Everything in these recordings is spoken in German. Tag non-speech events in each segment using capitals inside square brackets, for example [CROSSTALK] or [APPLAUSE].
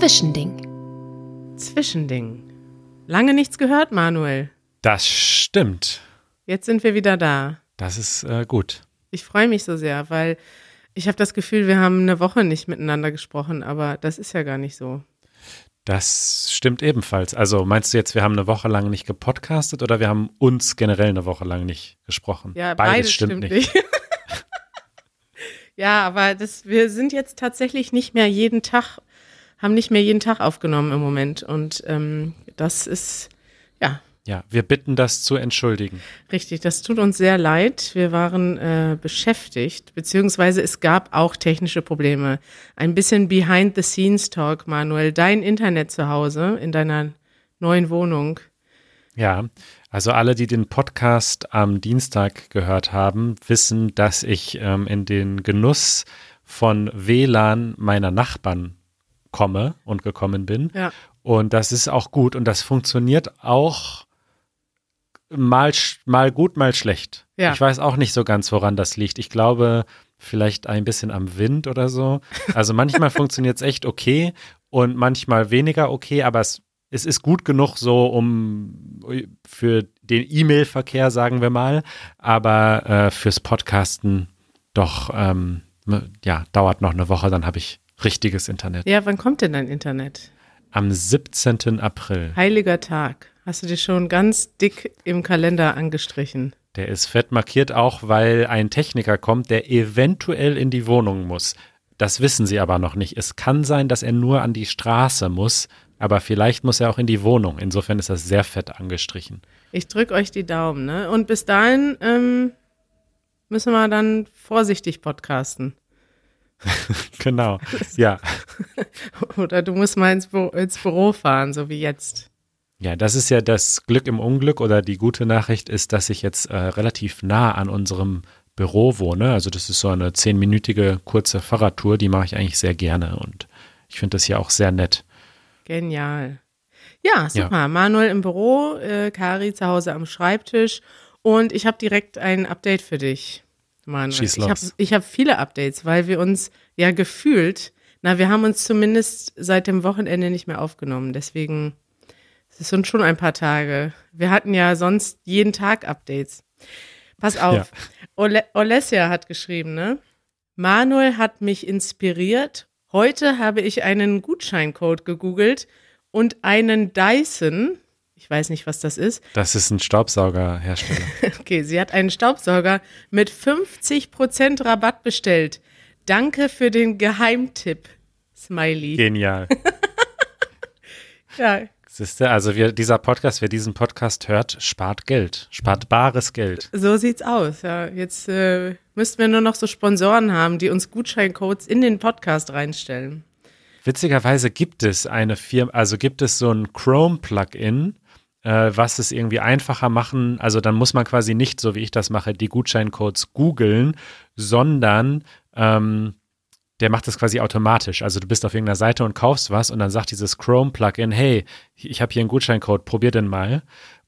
Zwischending. Zwischending. Lange nichts gehört, Manuel. Das stimmt. Jetzt sind wir wieder da. Das ist äh, gut. Ich freue mich so sehr, weil ich habe das Gefühl, wir haben eine Woche nicht miteinander gesprochen, aber das ist ja gar nicht so. Das stimmt ebenfalls. Also meinst du jetzt, wir haben eine Woche lang nicht gepodcastet oder wir haben uns generell eine Woche lang nicht gesprochen? Ja, beides, beides stimmt, stimmt, nicht. nicht. [LAUGHS] ja, aber das, wir sind jetzt tatsächlich nicht mehr jeden Tag, haben nicht mehr jeden Tag aufgenommen im Moment. Und ähm, das ist, ja, ja, wir bitten das zu entschuldigen. Richtig, das tut uns sehr leid. Wir waren äh, beschäftigt, beziehungsweise es gab auch technische Probleme. Ein bisschen Behind-the-Scenes-Talk, Manuel. Dein Internet zu Hause in deiner neuen Wohnung. Ja, also alle, die den Podcast am Dienstag gehört haben, wissen, dass ich ähm, in den Genuss von WLAN meiner Nachbarn komme und gekommen bin. Ja. Und das ist auch gut und das funktioniert auch mal, mal gut, mal schlecht. Ja. Ich weiß auch nicht so ganz, woran das liegt. Ich glaube, vielleicht ein bisschen am Wind oder so. [LAUGHS] Also manchmal funktioniert es echt okay und manchmal weniger okay, aber es, es ist gut genug so, um für den E-Mail-Verkehr, sagen wir mal, aber äh, fürs Podcasten doch, ähm, ja, dauert noch eine Woche, dann habe ich richtiges Internet. Ja, wann kommt denn dein Internet? Am 17. April. Heiliger Tag. Hast du dir schon ganz dick im Kalender angestrichen? Der ist fett markiert auch, weil ein Techniker kommt, der eventuell in die Wohnung muss. Das wissen sie aber noch nicht. Es kann sein, dass er nur an die Straße muss, aber vielleicht muss er auch in die Wohnung. Insofern ist das sehr fett angestrichen. Ich drücke euch die Daumen, ne? Und bis dahin ähm, müssen wir dann vorsichtig podcasten. [LAUGHS] genau, ja. [LAUGHS] Oder du musst mal ins, Büro, ins Büro fahren, so wie jetzt. Ja, das ist ja das Glück im Unglück oder die gute Nachricht ist, dass ich jetzt äh, relativ nah an unserem Büro wohne. Also das ist so eine zehnminütige kurze Fahrradtour, die mache ich eigentlich sehr gerne und ich finde das hier auch sehr nett. Genial. Ja, super. Ja. Manuel im Büro, äh, Kari zu Hause am Schreibtisch und ich habe direkt ein Update für dich, Manuel. Schieß los. Ich habe hab viele Updates, weil wir uns ja gefühlt, na, wir haben uns zumindest seit dem Wochenende nicht mehr aufgenommen. Deswegen das sind schon ein paar Tage. Wir hatten ja sonst jeden Tag Updates. Pass auf. Ja. Ole Olesja hat geschrieben, ne? Manuel hat mich inspiriert. Heute habe ich einen Gutscheincode gegoogelt und einen Dyson. Ich weiß nicht, was das ist. Das ist ein Staubsaugerhersteller. [LAUGHS] okay, sie hat einen Staubsauger mit 50% Rabatt bestellt. Danke für den Geheimtipp. Smiley. Genial. [LAUGHS] ja, Siehste, also wir, dieser Podcast, wer diesen Podcast hört, spart Geld, spart bares Geld. So sieht's aus, ja. Jetzt äh, müssten wir nur noch so Sponsoren haben, die uns Gutscheincodes in den Podcast reinstellen. Witzigerweise gibt es eine Firma, also gibt es so ein Chrome-Plugin, äh, was es irgendwie einfacher machen. Also dann muss man quasi nicht, so wie ich das mache, die Gutscheincodes googeln, sondern ähm, der macht das quasi automatisch. Also du bist auf irgendeiner Seite und kaufst was und dann sagt dieses Chrome-Plugin, hey, ich habe hier einen Gutscheincode, probier den mal.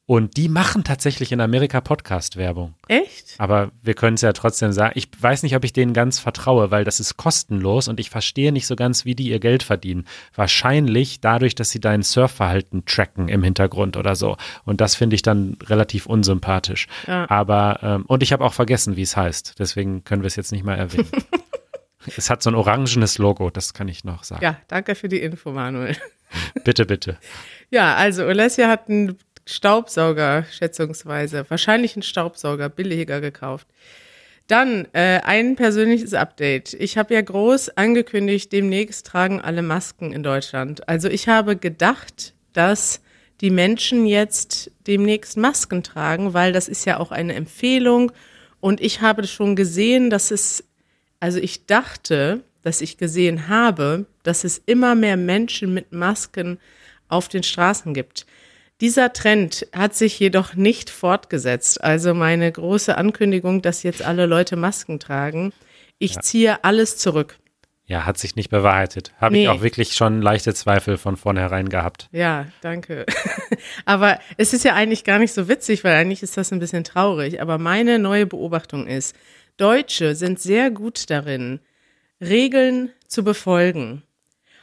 Und die machen tatsächlich in Amerika Podcast-Werbung. Echt? Aber wir können es ja trotzdem sagen. Ich weiß nicht, ob ich denen ganz vertraue, weil das ist kostenlos und ich verstehe nicht so ganz, wie die ihr Geld verdienen. Wahrscheinlich dadurch, dass sie dein Surfverhalten tracken im Hintergrund oder so. Und das finde ich dann relativ unsympathisch. Ja. Aber, ähm, und ich habe auch vergessen, wie es heißt. Deswegen können wir es jetzt nicht mal erwähnen. [LAUGHS] Es hat so ein orangenes Logo, das kann ich noch sagen. Ja, danke für die Info, Manuel. bitte, bitte. Ja, also Olesia hat einen Staubsauger, schätzungsweise, wahrscheinlich einen Staubsauger, billiger gekauft. Dann äh, ein persönliches Update. Ich habe ja groß angekündigt, demnächst tragen alle Masken in Deutschland. Also ich habe gedacht, dass die Menschen jetzt demnächst Masken tragen, weil das ist ja auch eine Empfehlung. Und ich habe schon gesehen, dass es also ich dachte, dass ich gesehen habe, dass es immer mehr Menschen mit Masken auf den Straßen gibt. Dieser Trend hat sich jedoch nicht fortgesetzt. Also meine große Ankündigung, dass jetzt alle Leute Masken tragen, ich ja. ziehe alles zurück. Ja, hat sich nicht bewahrheitet. Habe nee. ich auch wirklich schon leichte Zweifel von vornherein gehabt. Ja, danke. [LAUGHS] Aber es ist ja eigentlich gar nicht so witzig, weil eigentlich ist das ein bisschen traurig. Aber meine neue Beobachtung ist, Deutsche sind sehr gut darin, Regeln zu befolgen.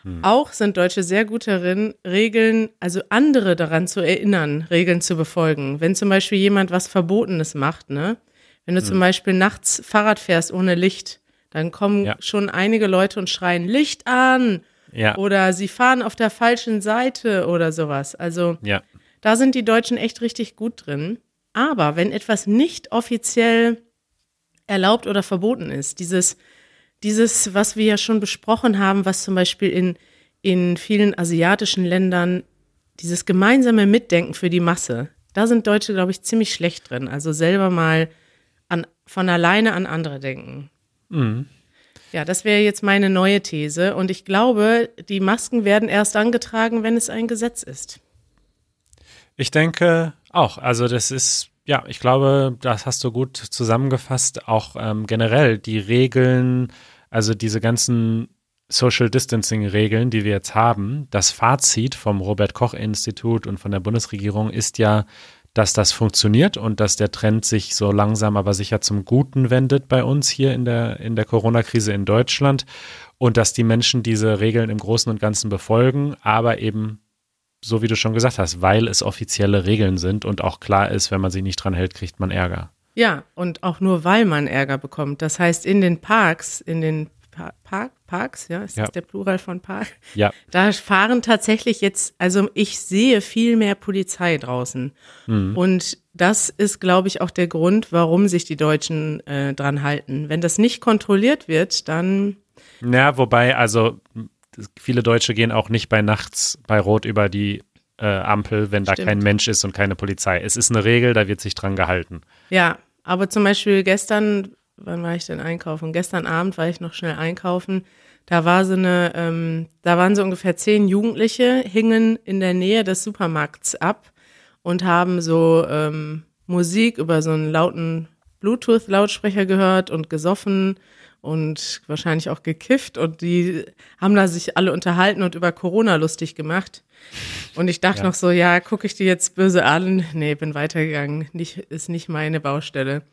Hm. Auch sind Deutsche sehr gut darin, Regeln, also andere daran zu erinnern, Regeln zu befolgen. Wenn zum Beispiel jemand was Verbotenes macht, ne? Wenn du hm. zum Beispiel nachts Fahrrad fährst ohne Licht, dann kommen ja. schon einige Leute und schreien Licht an. Ja. Oder sie fahren auf der falschen Seite oder sowas. Also ja. da sind die Deutschen echt richtig gut drin. Aber wenn etwas nicht offiziell erlaubt oder verboten ist, dieses, dieses, was wir ja schon besprochen haben, was zum Beispiel in, in vielen asiatischen Ländern, dieses gemeinsame Mitdenken für die Masse, da sind Deutsche, glaube ich, ziemlich schlecht drin. Also selber mal an, von alleine an andere denken. Mhm. Ja, das wäre jetzt meine neue These. Und ich glaube, die Masken werden erst angetragen, wenn es ein Gesetz ist. Ich denke auch. Also das ist, ja, ich glaube, das hast du gut zusammengefasst. Auch ähm, generell die Regeln, also diese ganzen Social Distancing Regeln, die wir jetzt haben, das Fazit vom Robert Koch Institut und von der Bundesregierung ist ja, dass das funktioniert und dass der Trend sich so langsam aber sicher zum Guten wendet bei uns hier in der, in der Corona-Krise in Deutschland und dass die Menschen diese Regeln im Großen und Ganzen befolgen, aber eben so wie du schon gesagt hast, weil es offizielle Regeln sind und auch klar ist, wenn man sie nicht dran hält, kriegt man Ärger. Ja, und auch nur weil man Ärger bekommt. Das heißt, in den Parks, in den Park, Parks, ja, ist ja. das der Plural von Park? Ja. Da fahren tatsächlich jetzt, also ich sehe viel mehr Polizei draußen. Mhm. Und das ist, glaube ich, auch der Grund, warum sich die Deutschen äh, dran halten. Wenn das nicht kontrolliert wird, dann. Ja, wobei, also viele Deutsche gehen auch nicht bei nachts bei Rot über die äh, Ampel, wenn da Stimmt. kein Mensch ist und keine Polizei. Es ist eine Regel, da wird sich dran gehalten. Ja, aber zum Beispiel gestern wann war ich denn einkaufen? Gestern Abend war ich noch schnell einkaufen. Da war so eine, ähm, da waren so ungefähr zehn Jugendliche, hingen in der Nähe des Supermarkts ab und haben so ähm, Musik über so einen lauten Bluetooth-Lautsprecher gehört und gesoffen und wahrscheinlich auch gekifft und die haben da sich alle unterhalten und über Corona lustig gemacht. Und ich dachte ja. noch so, ja, gucke ich die jetzt böse an? Nee, bin weitergegangen. Nicht, ist nicht meine Baustelle.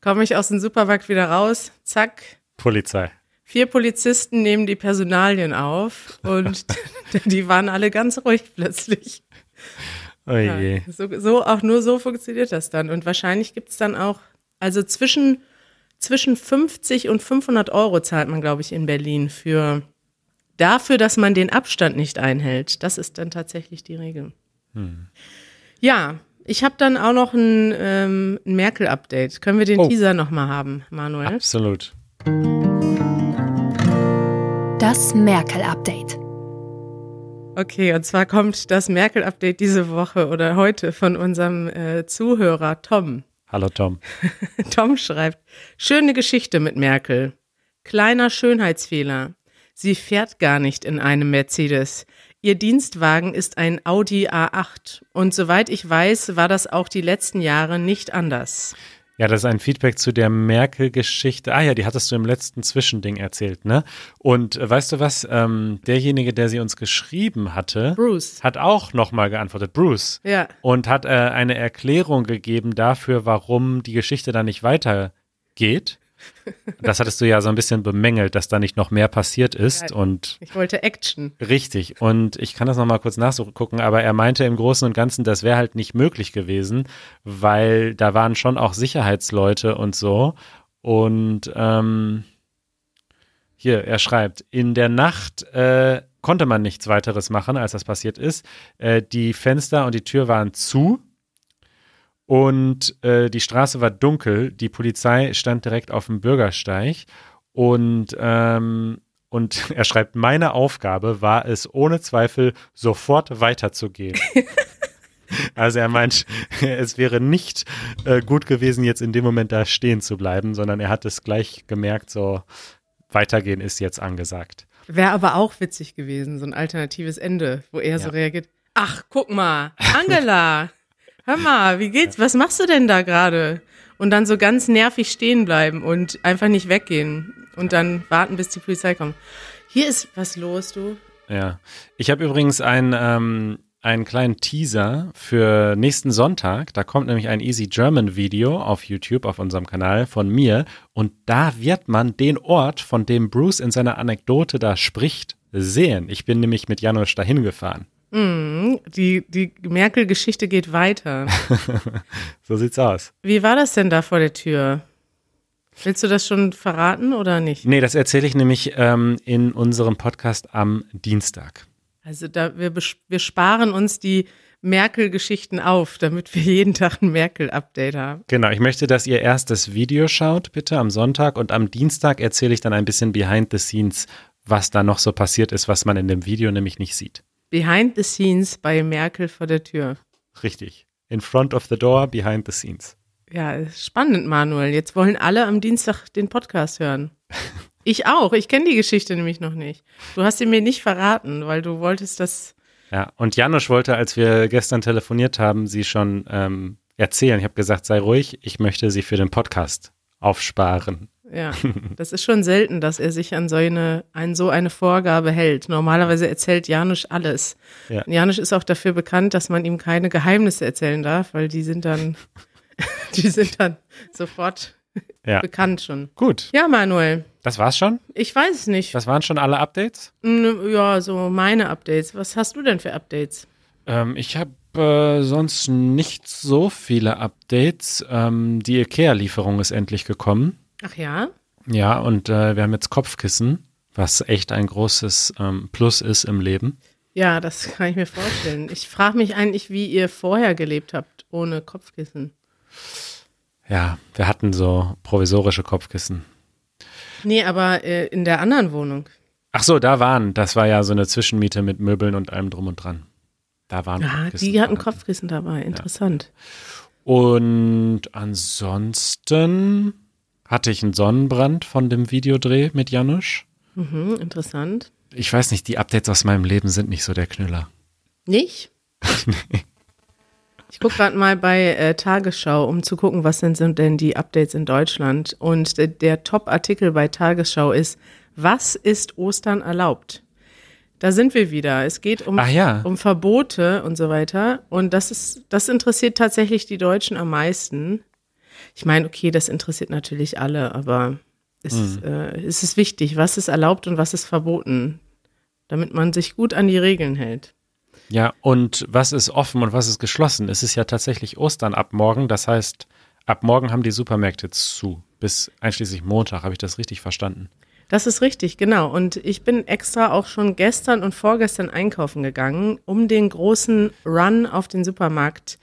Komme ich aus dem Supermarkt wieder raus, zack. Polizei. Vier Polizisten nehmen die Personalien auf und [LAUGHS] [LAUGHS] die waren alle ganz ruhig plötzlich. Oh je. Ja, so, so, auch nur so funktioniert das dann. Und wahrscheinlich gibt es dann auch, also zwischen zwischen 50 und 500 Euro zahlt man, glaube ich, in Berlin für dafür, dass man den Abstand nicht einhält. Das ist dann tatsächlich die Regel. Hm. Ja, ich habe dann auch noch ein, ähm, ein Merkel-Update. Können wir den oh. Teaser nochmal haben, Manuel? Absolut. Das Merkel-Update. Okay, und zwar kommt das Merkel-Update diese Woche oder heute von unserem äh, Zuhörer Tom. Hallo Tom. [LAUGHS] Tom schreibt, schöne Geschichte mit Merkel. Kleiner Schönheitsfehler. Sie fährt gar nicht in einem Mercedes. Ihr Dienstwagen ist ein Audi A8. Und soweit ich weiß, war das auch die letzten Jahre nicht anders. Ja, das ist ein Feedback zu der Merkel-Geschichte. Ah ja, die hattest du im letzten Zwischending erzählt, ne? Und äh, weißt du was? Ähm, derjenige, der sie uns geschrieben hatte, Bruce, hat auch nochmal geantwortet, Bruce. Ja. Und hat äh, eine Erklärung gegeben dafür, warum die Geschichte dann nicht weitergeht. Das hattest du ja so ein bisschen bemängelt, dass da nicht noch mehr passiert ist. Ja, und ich wollte Action. Richtig. Und ich kann das nochmal kurz nachgucken, aber er meinte im Großen und Ganzen, das wäre halt nicht möglich gewesen, weil da waren schon auch Sicherheitsleute und so. Und ähm, hier, er schreibt, in der Nacht äh, konnte man nichts weiteres machen, als das passiert ist. Äh, die Fenster und die Tür waren zu und äh, die Straße war dunkel. Die Polizei stand direkt auf dem Bürgersteig. Und, ähm, und [LAUGHS] er schreibt, meine Aufgabe war es ohne Zweifel sofort weiterzugehen. [LAUGHS] also er meint, [LAUGHS] es wäre nicht äh, gut gewesen, jetzt in dem Moment da stehen zu bleiben, sondern er hat es gleich gemerkt, so weitergehen ist jetzt angesagt. Wäre aber auch witzig gewesen, so ein alternatives Ende, wo er ja. so reagiert. Ach, guck mal, Angela. Hör mal, wie geht's? Was machst du denn da gerade? Und dann so ganz nervig stehen bleiben und einfach nicht weggehen und dann warten, bis die Polizei kommt. Hier ist was los, du. Ja, ich habe übrigens ein, ähm, einen kleinen Teaser für nächsten Sonntag. Da kommt nämlich ein Easy German Video auf YouTube, auf unserem Kanal von mir. Und da wird man den Ort, von dem Bruce in seiner Anekdote da spricht, sehen. Ich bin nämlich mit Janusz dahin gefahren. Mhm, die die Merkel-Geschichte geht weiter. [LAUGHS] so sieht's aus. Wie war das denn da vor der Tür? Willst du das schon verraten oder nicht? Nee, das erzähle ich nämlich ähm, in unserem Podcast am Dienstag. Also da wir, wir sparen uns die Merkel-Geschichten auf, damit wir jeden Tag ein Merkel-Update haben. Genau, ich möchte, dass ihr erst das Video schaut, bitte am Sonntag und am Dienstag erzähle ich dann ein bisschen behind the scenes, was da noch so passiert ist, was man in dem Video nämlich nicht sieht. Behind the scenes bei Merkel vor der Tür. Richtig. In front of the door, behind the scenes. Ja, spannend, Manuel. Jetzt wollen alle am Dienstag den Podcast hören. Ich auch. Ich kenne die Geschichte nämlich noch nicht. Du hast sie mir nicht verraten, weil du wolltest das. Ja, und Janusz wollte, als wir gestern telefoniert haben, sie schon ähm, erzählen. Ich habe gesagt, sei ruhig, ich möchte sie für den Podcast aufsparen. Ja, [LAUGHS] das ist schon selten, dass er sich an so eine, an so eine Vorgabe hält. Normalerweise erzählt Janusz alles. Ja. Janusz ist auch dafür bekannt, dass man ihm keine Geheimnisse erzählen darf, weil die sind dann, [LAUGHS] die sind dann sofort ja. bekannt schon. Gut. Ja, Manuel. Das war's schon? Ich weiß es nicht. Das waren schon alle Updates? Ja, so meine Updates. Was hast du denn für Updates? Ähm, ich habe äh, sonst nicht so viele Updates. Ähm, die IKEA-Lieferung ist endlich gekommen. Ach ja? Ja, und äh, wir haben jetzt Kopfkissen, was echt ein großes ähm, Plus ist im Leben. Ja, das kann ich mir vorstellen. Ich frage mich eigentlich, wie ihr vorher gelebt habt ohne Kopfkissen. Ja, wir hatten so provisorische Kopfkissen. Nee, aber äh, in der anderen Wohnung. Ach so, da waren, das war ja so eine Zwischenmiete mit Möbeln und allem drum und dran. Da waren Ah, die hatten Kopfkissen dabei, interessant. Ja. Und ansonsten hatte ich einen Sonnenbrand von dem Videodreh mit Janusz. Mhm, interessant. Ich weiß nicht, die Updates aus meinem Leben sind nicht so der Knüller. Nicht? [LAUGHS] nee. Ich gucke gerade mal bei äh, Tagesschau, um zu gucken, was sind denn die Updates in Deutschland. Und äh, der Top-Artikel bei Tagesschau ist, was ist Ostern erlaubt? Da sind wir wieder. Es geht um, ja. um Verbote und so weiter. Und das ist, das interessiert tatsächlich die Deutschen am meisten. Ich meine, okay, das interessiert natürlich alle, aber es, mhm. äh, es ist wichtig, was ist erlaubt und was ist verboten, damit man sich gut an die Regeln hält. Ja, und was ist offen und was ist geschlossen? Es ist ja tatsächlich Ostern ab morgen. Das heißt, ab morgen haben die Supermärkte zu. Bis einschließlich Montag, habe ich das richtig verstanden? Das ist richtig, genau. Und ich bin extra auch schon gestern und vorgestern einkaufen gegangen, um den großen Run auf den Supermarkt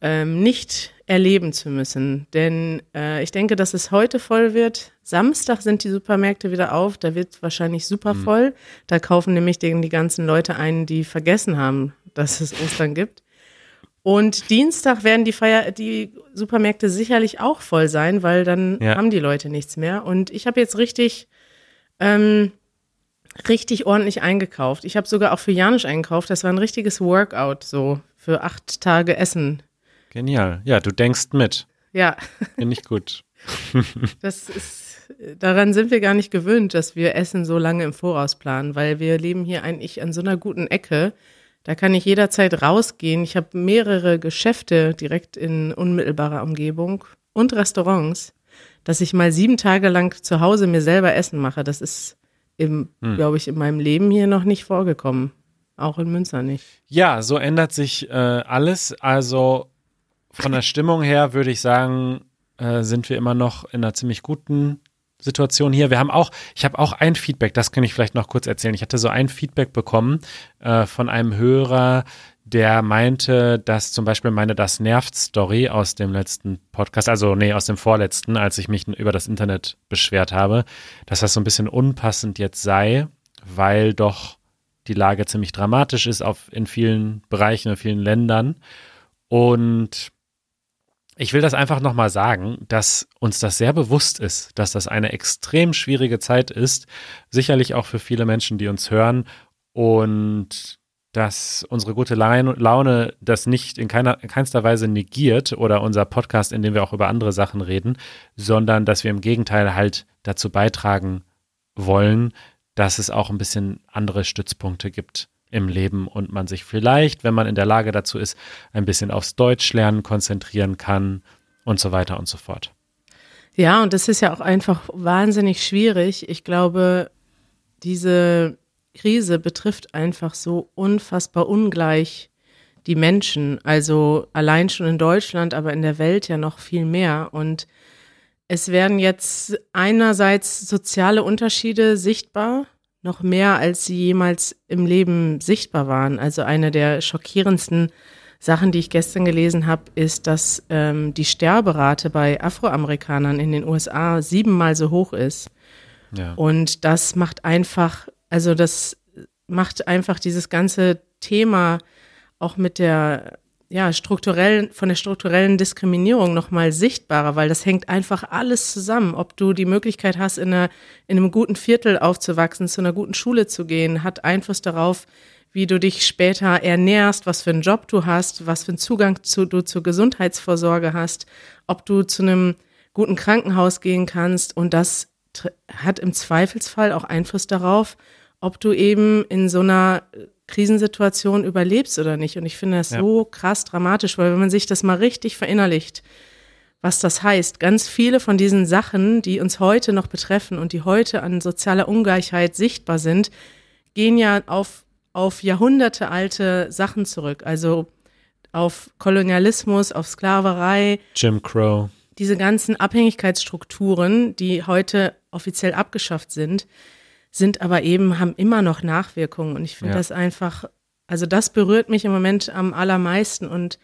ähm, nicht erleben zu müssen. Denn äh, ich denke, dass es heute voll wird. Samstag sind die Supermärkte wieder auf. Da wird wahrscheinlich super mhm. voll. Da kaufen nämlich die, die ganzen Leute ein, die vergessen haben, dass es Ostern gibt. Und Dienstag werden die, Feier die Supermärkte sicherlich auch voll sein, weil dann ja. haben die Leute nichts mehr. Und ich habe jetzt richtig, ähm, richtig ordentlich eingekauft. Ich habe sogar auch für Janisch eingekauft. Das war ein richtiges Workout, so für acht Tage Essen Genial. Ja, du denkst mit. Ja. Finde ich gut. [LAUGHS] das ist, daran sind wir gar nicht gewöhnt, dass wir Essen so lange im Voraus planen, weil wir leben hier eigentlich an so einer guten Ecke. Da kann ich jederzeit rausgehen. Ich habe mehrere Geschäfte direkt in unmittelbarer Umgebung und Restaurants, dass ich mal sieben Tage lang zu Hause mir selber Essen mache. Das ist, hm. glaube ich, in meinem Leben hier noch nicht vorgekommen. Auch in Münster nicht. Ja, so ändert sich äh, alles. Also von der Stimmung her würde ich sagen, äh, sind wir immer noch in einer ziemlich guten Situation hier. Wir haben auch, ich habe auch ein Feedback, das kann ich vielleicht noch kurz erzählen. Ich hatte so ein Feedback bekommen äh, von einem Hörer, der meinte, dass zum Beispiel meine Das nervt Story aus dem letzten Podcast, also nee, aus dem vorletzten, als ich mich über das Internet beschwert habe, dass das so ein bisschen unpassend jetzt sei, weil doch die Lage ziemlich dramatisch ist auf, in vielen Bereichen, in vielen Ländern. Und ich will das einfach nochmal sagen, dass uns das sehr bewusst ist, dass das eine extrem schwierige Zeit ist, sicherlich auch für viele Menschen, die uns hören und dass unsere gute Laune das nicht in, keiner, in keinster Weise negiert oder unser Podcast, in dem wir auch über andere Sachen reden, sondern dass wir im Gegenteil halt dazu beitragen wollen, dass es auch ein bisschen andere Stützpunkte gibt im Leben und man sich vielleicht, wenn man in der Lage dazu ist, ein bisschen aufs Deutschlernen konzentrieren kann und so weiter und so fort. Ja, und das ist ja auch einfach wahnsinnig schwierig. Ich glaube, diese Krise betrifft einfach so unfassbar ungleich die Menschen. Also allein schon in Deutschland, aber in der Welt ja noch viel mehr. Und es werden jetzt einerseits soziale Unterschiede sichtbar, noch mehr als sie jemals im Leben sichtbar waren. Also eine der schockierendsten Sachen, die ich gestern gelesen habe, ist, dass ähm, die Sterberate bei Afroamerikanern in den USA siebenmal so hoch ist. Ja. Und das macht einfach, also das macht einfach dieses ganze Thema auch mit der ja, strukturellen, von der strukturellen Diskriminierung nochmal sichtbarer, weil das hängt einfach alles zusammen. Ob du die Möglichkeit hast, in, einer, in einem guten Viertel aufzuwachsen, zu einer guten Schule zu gehen, hat Einfluss darauf, wie du dich später ernährst, was für einen Job du hast, was für einen Zugang zu, du zur Gesundheitsvorsorge hast, ob du zu einem guten Krankenhaus gehen kannst. Und das hat im Zweifelsfall auch Einfluss darauf, ob du eben in so einer Krisensituation überlebst oder nicht. Und ich finde das ja. so krass dramatisch, weil wenn man sich das mal richtig verinnerlicht, was das heißt, ganz viele von diesen Sachen, die uns heute noch betreffen und die heute an sozialer Ungleichheit sichtbar sind, gehen ja auf, auf Jahrhunderte alte Sachen zurück. Also auf Kolonialismus, auf Sklaverei. Jim Crow. Diese ganzen Abhängigkeitsstrukturen, die heute offiziell abgeschafft sind, sind aber eben, haben immer noch Nachwirkungen. Und ich finde ja. das einfach, also das berührt mich im Moment am allermeisten und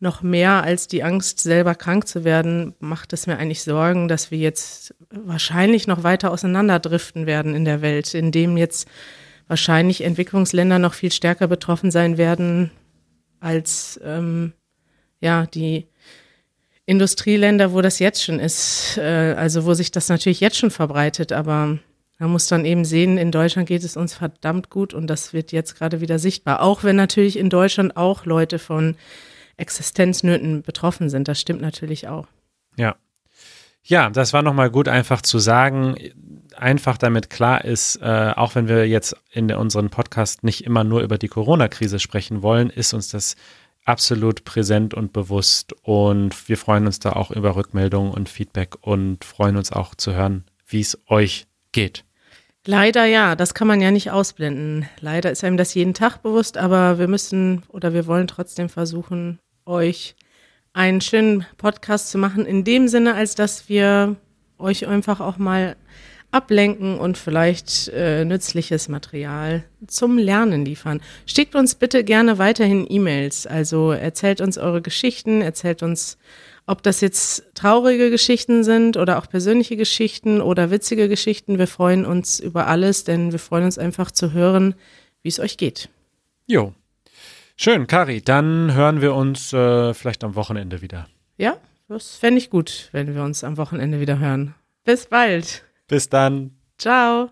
noch mehr als die Angst, selber krank zu werden, macht es mir eigentlich Sorgen, dass wir jetzt wahrscheinlich noch weiter auseinanderdriften werden in der Welt, in dem jetzt wahrscheinlich Entwicklungsländer noch viel stärker betroffen sein werden als ähm, ja die Industrieländer, wo das jetzt schon ist, äh, also wo sich das natürlich jetzt schon verbreitet, aber man muss dann eben sehen, in Deutschland geht es uns verdammt gut und das wird jetzt gerade wieder sichtbar. Auch wenn natürlich in Deutschland auch Leute von Existenznöten betroffen sind. Das stimmt natürlich auch. Ja. Ja, das war nochmal gut einfach zu sagen, einfach damit klar ist, äh, auch wenn wir jetzt in unserem Podcast nicht immer nur über die Corona-Krise sprechen wollen, ist uns das absolut präsent und bewusst und wir freuen uns da auch über Rückmeldungen und Feedback und freuen uns auch zu hören, wie es euch geht. Leider ja, das kann man ja nicht ausblenden. Leider ist einem das jeden Tag bewusst, aber wir müssen oder wir wollen trotzdem versuchen, euch einen schönen Podcast zu machen, in dem Sinne, als dass wir euch einfach auch mal ablenken und vielleicht äh, nützliches Material zum Lernen liefern. Schickt uns bitte gerne weiterhin E-Mails. Also erzählt uns eure Geschichten, erzählt uns ob das jetzt traurige Geschichten sind oder auch persönliche Geschichten oder witzige Geschichten, wir freuen uns über alles, denn wir freuen uns einfach zu hören, wie es euch geht. Jo. Schön, Kari. Dann hören wir uns äh, vielleicht am Wochenende wieder. Ja, das fände ich gut, wenn wir uns am Wochenende wieder hören. Bis bald. Bis dann. Ciao.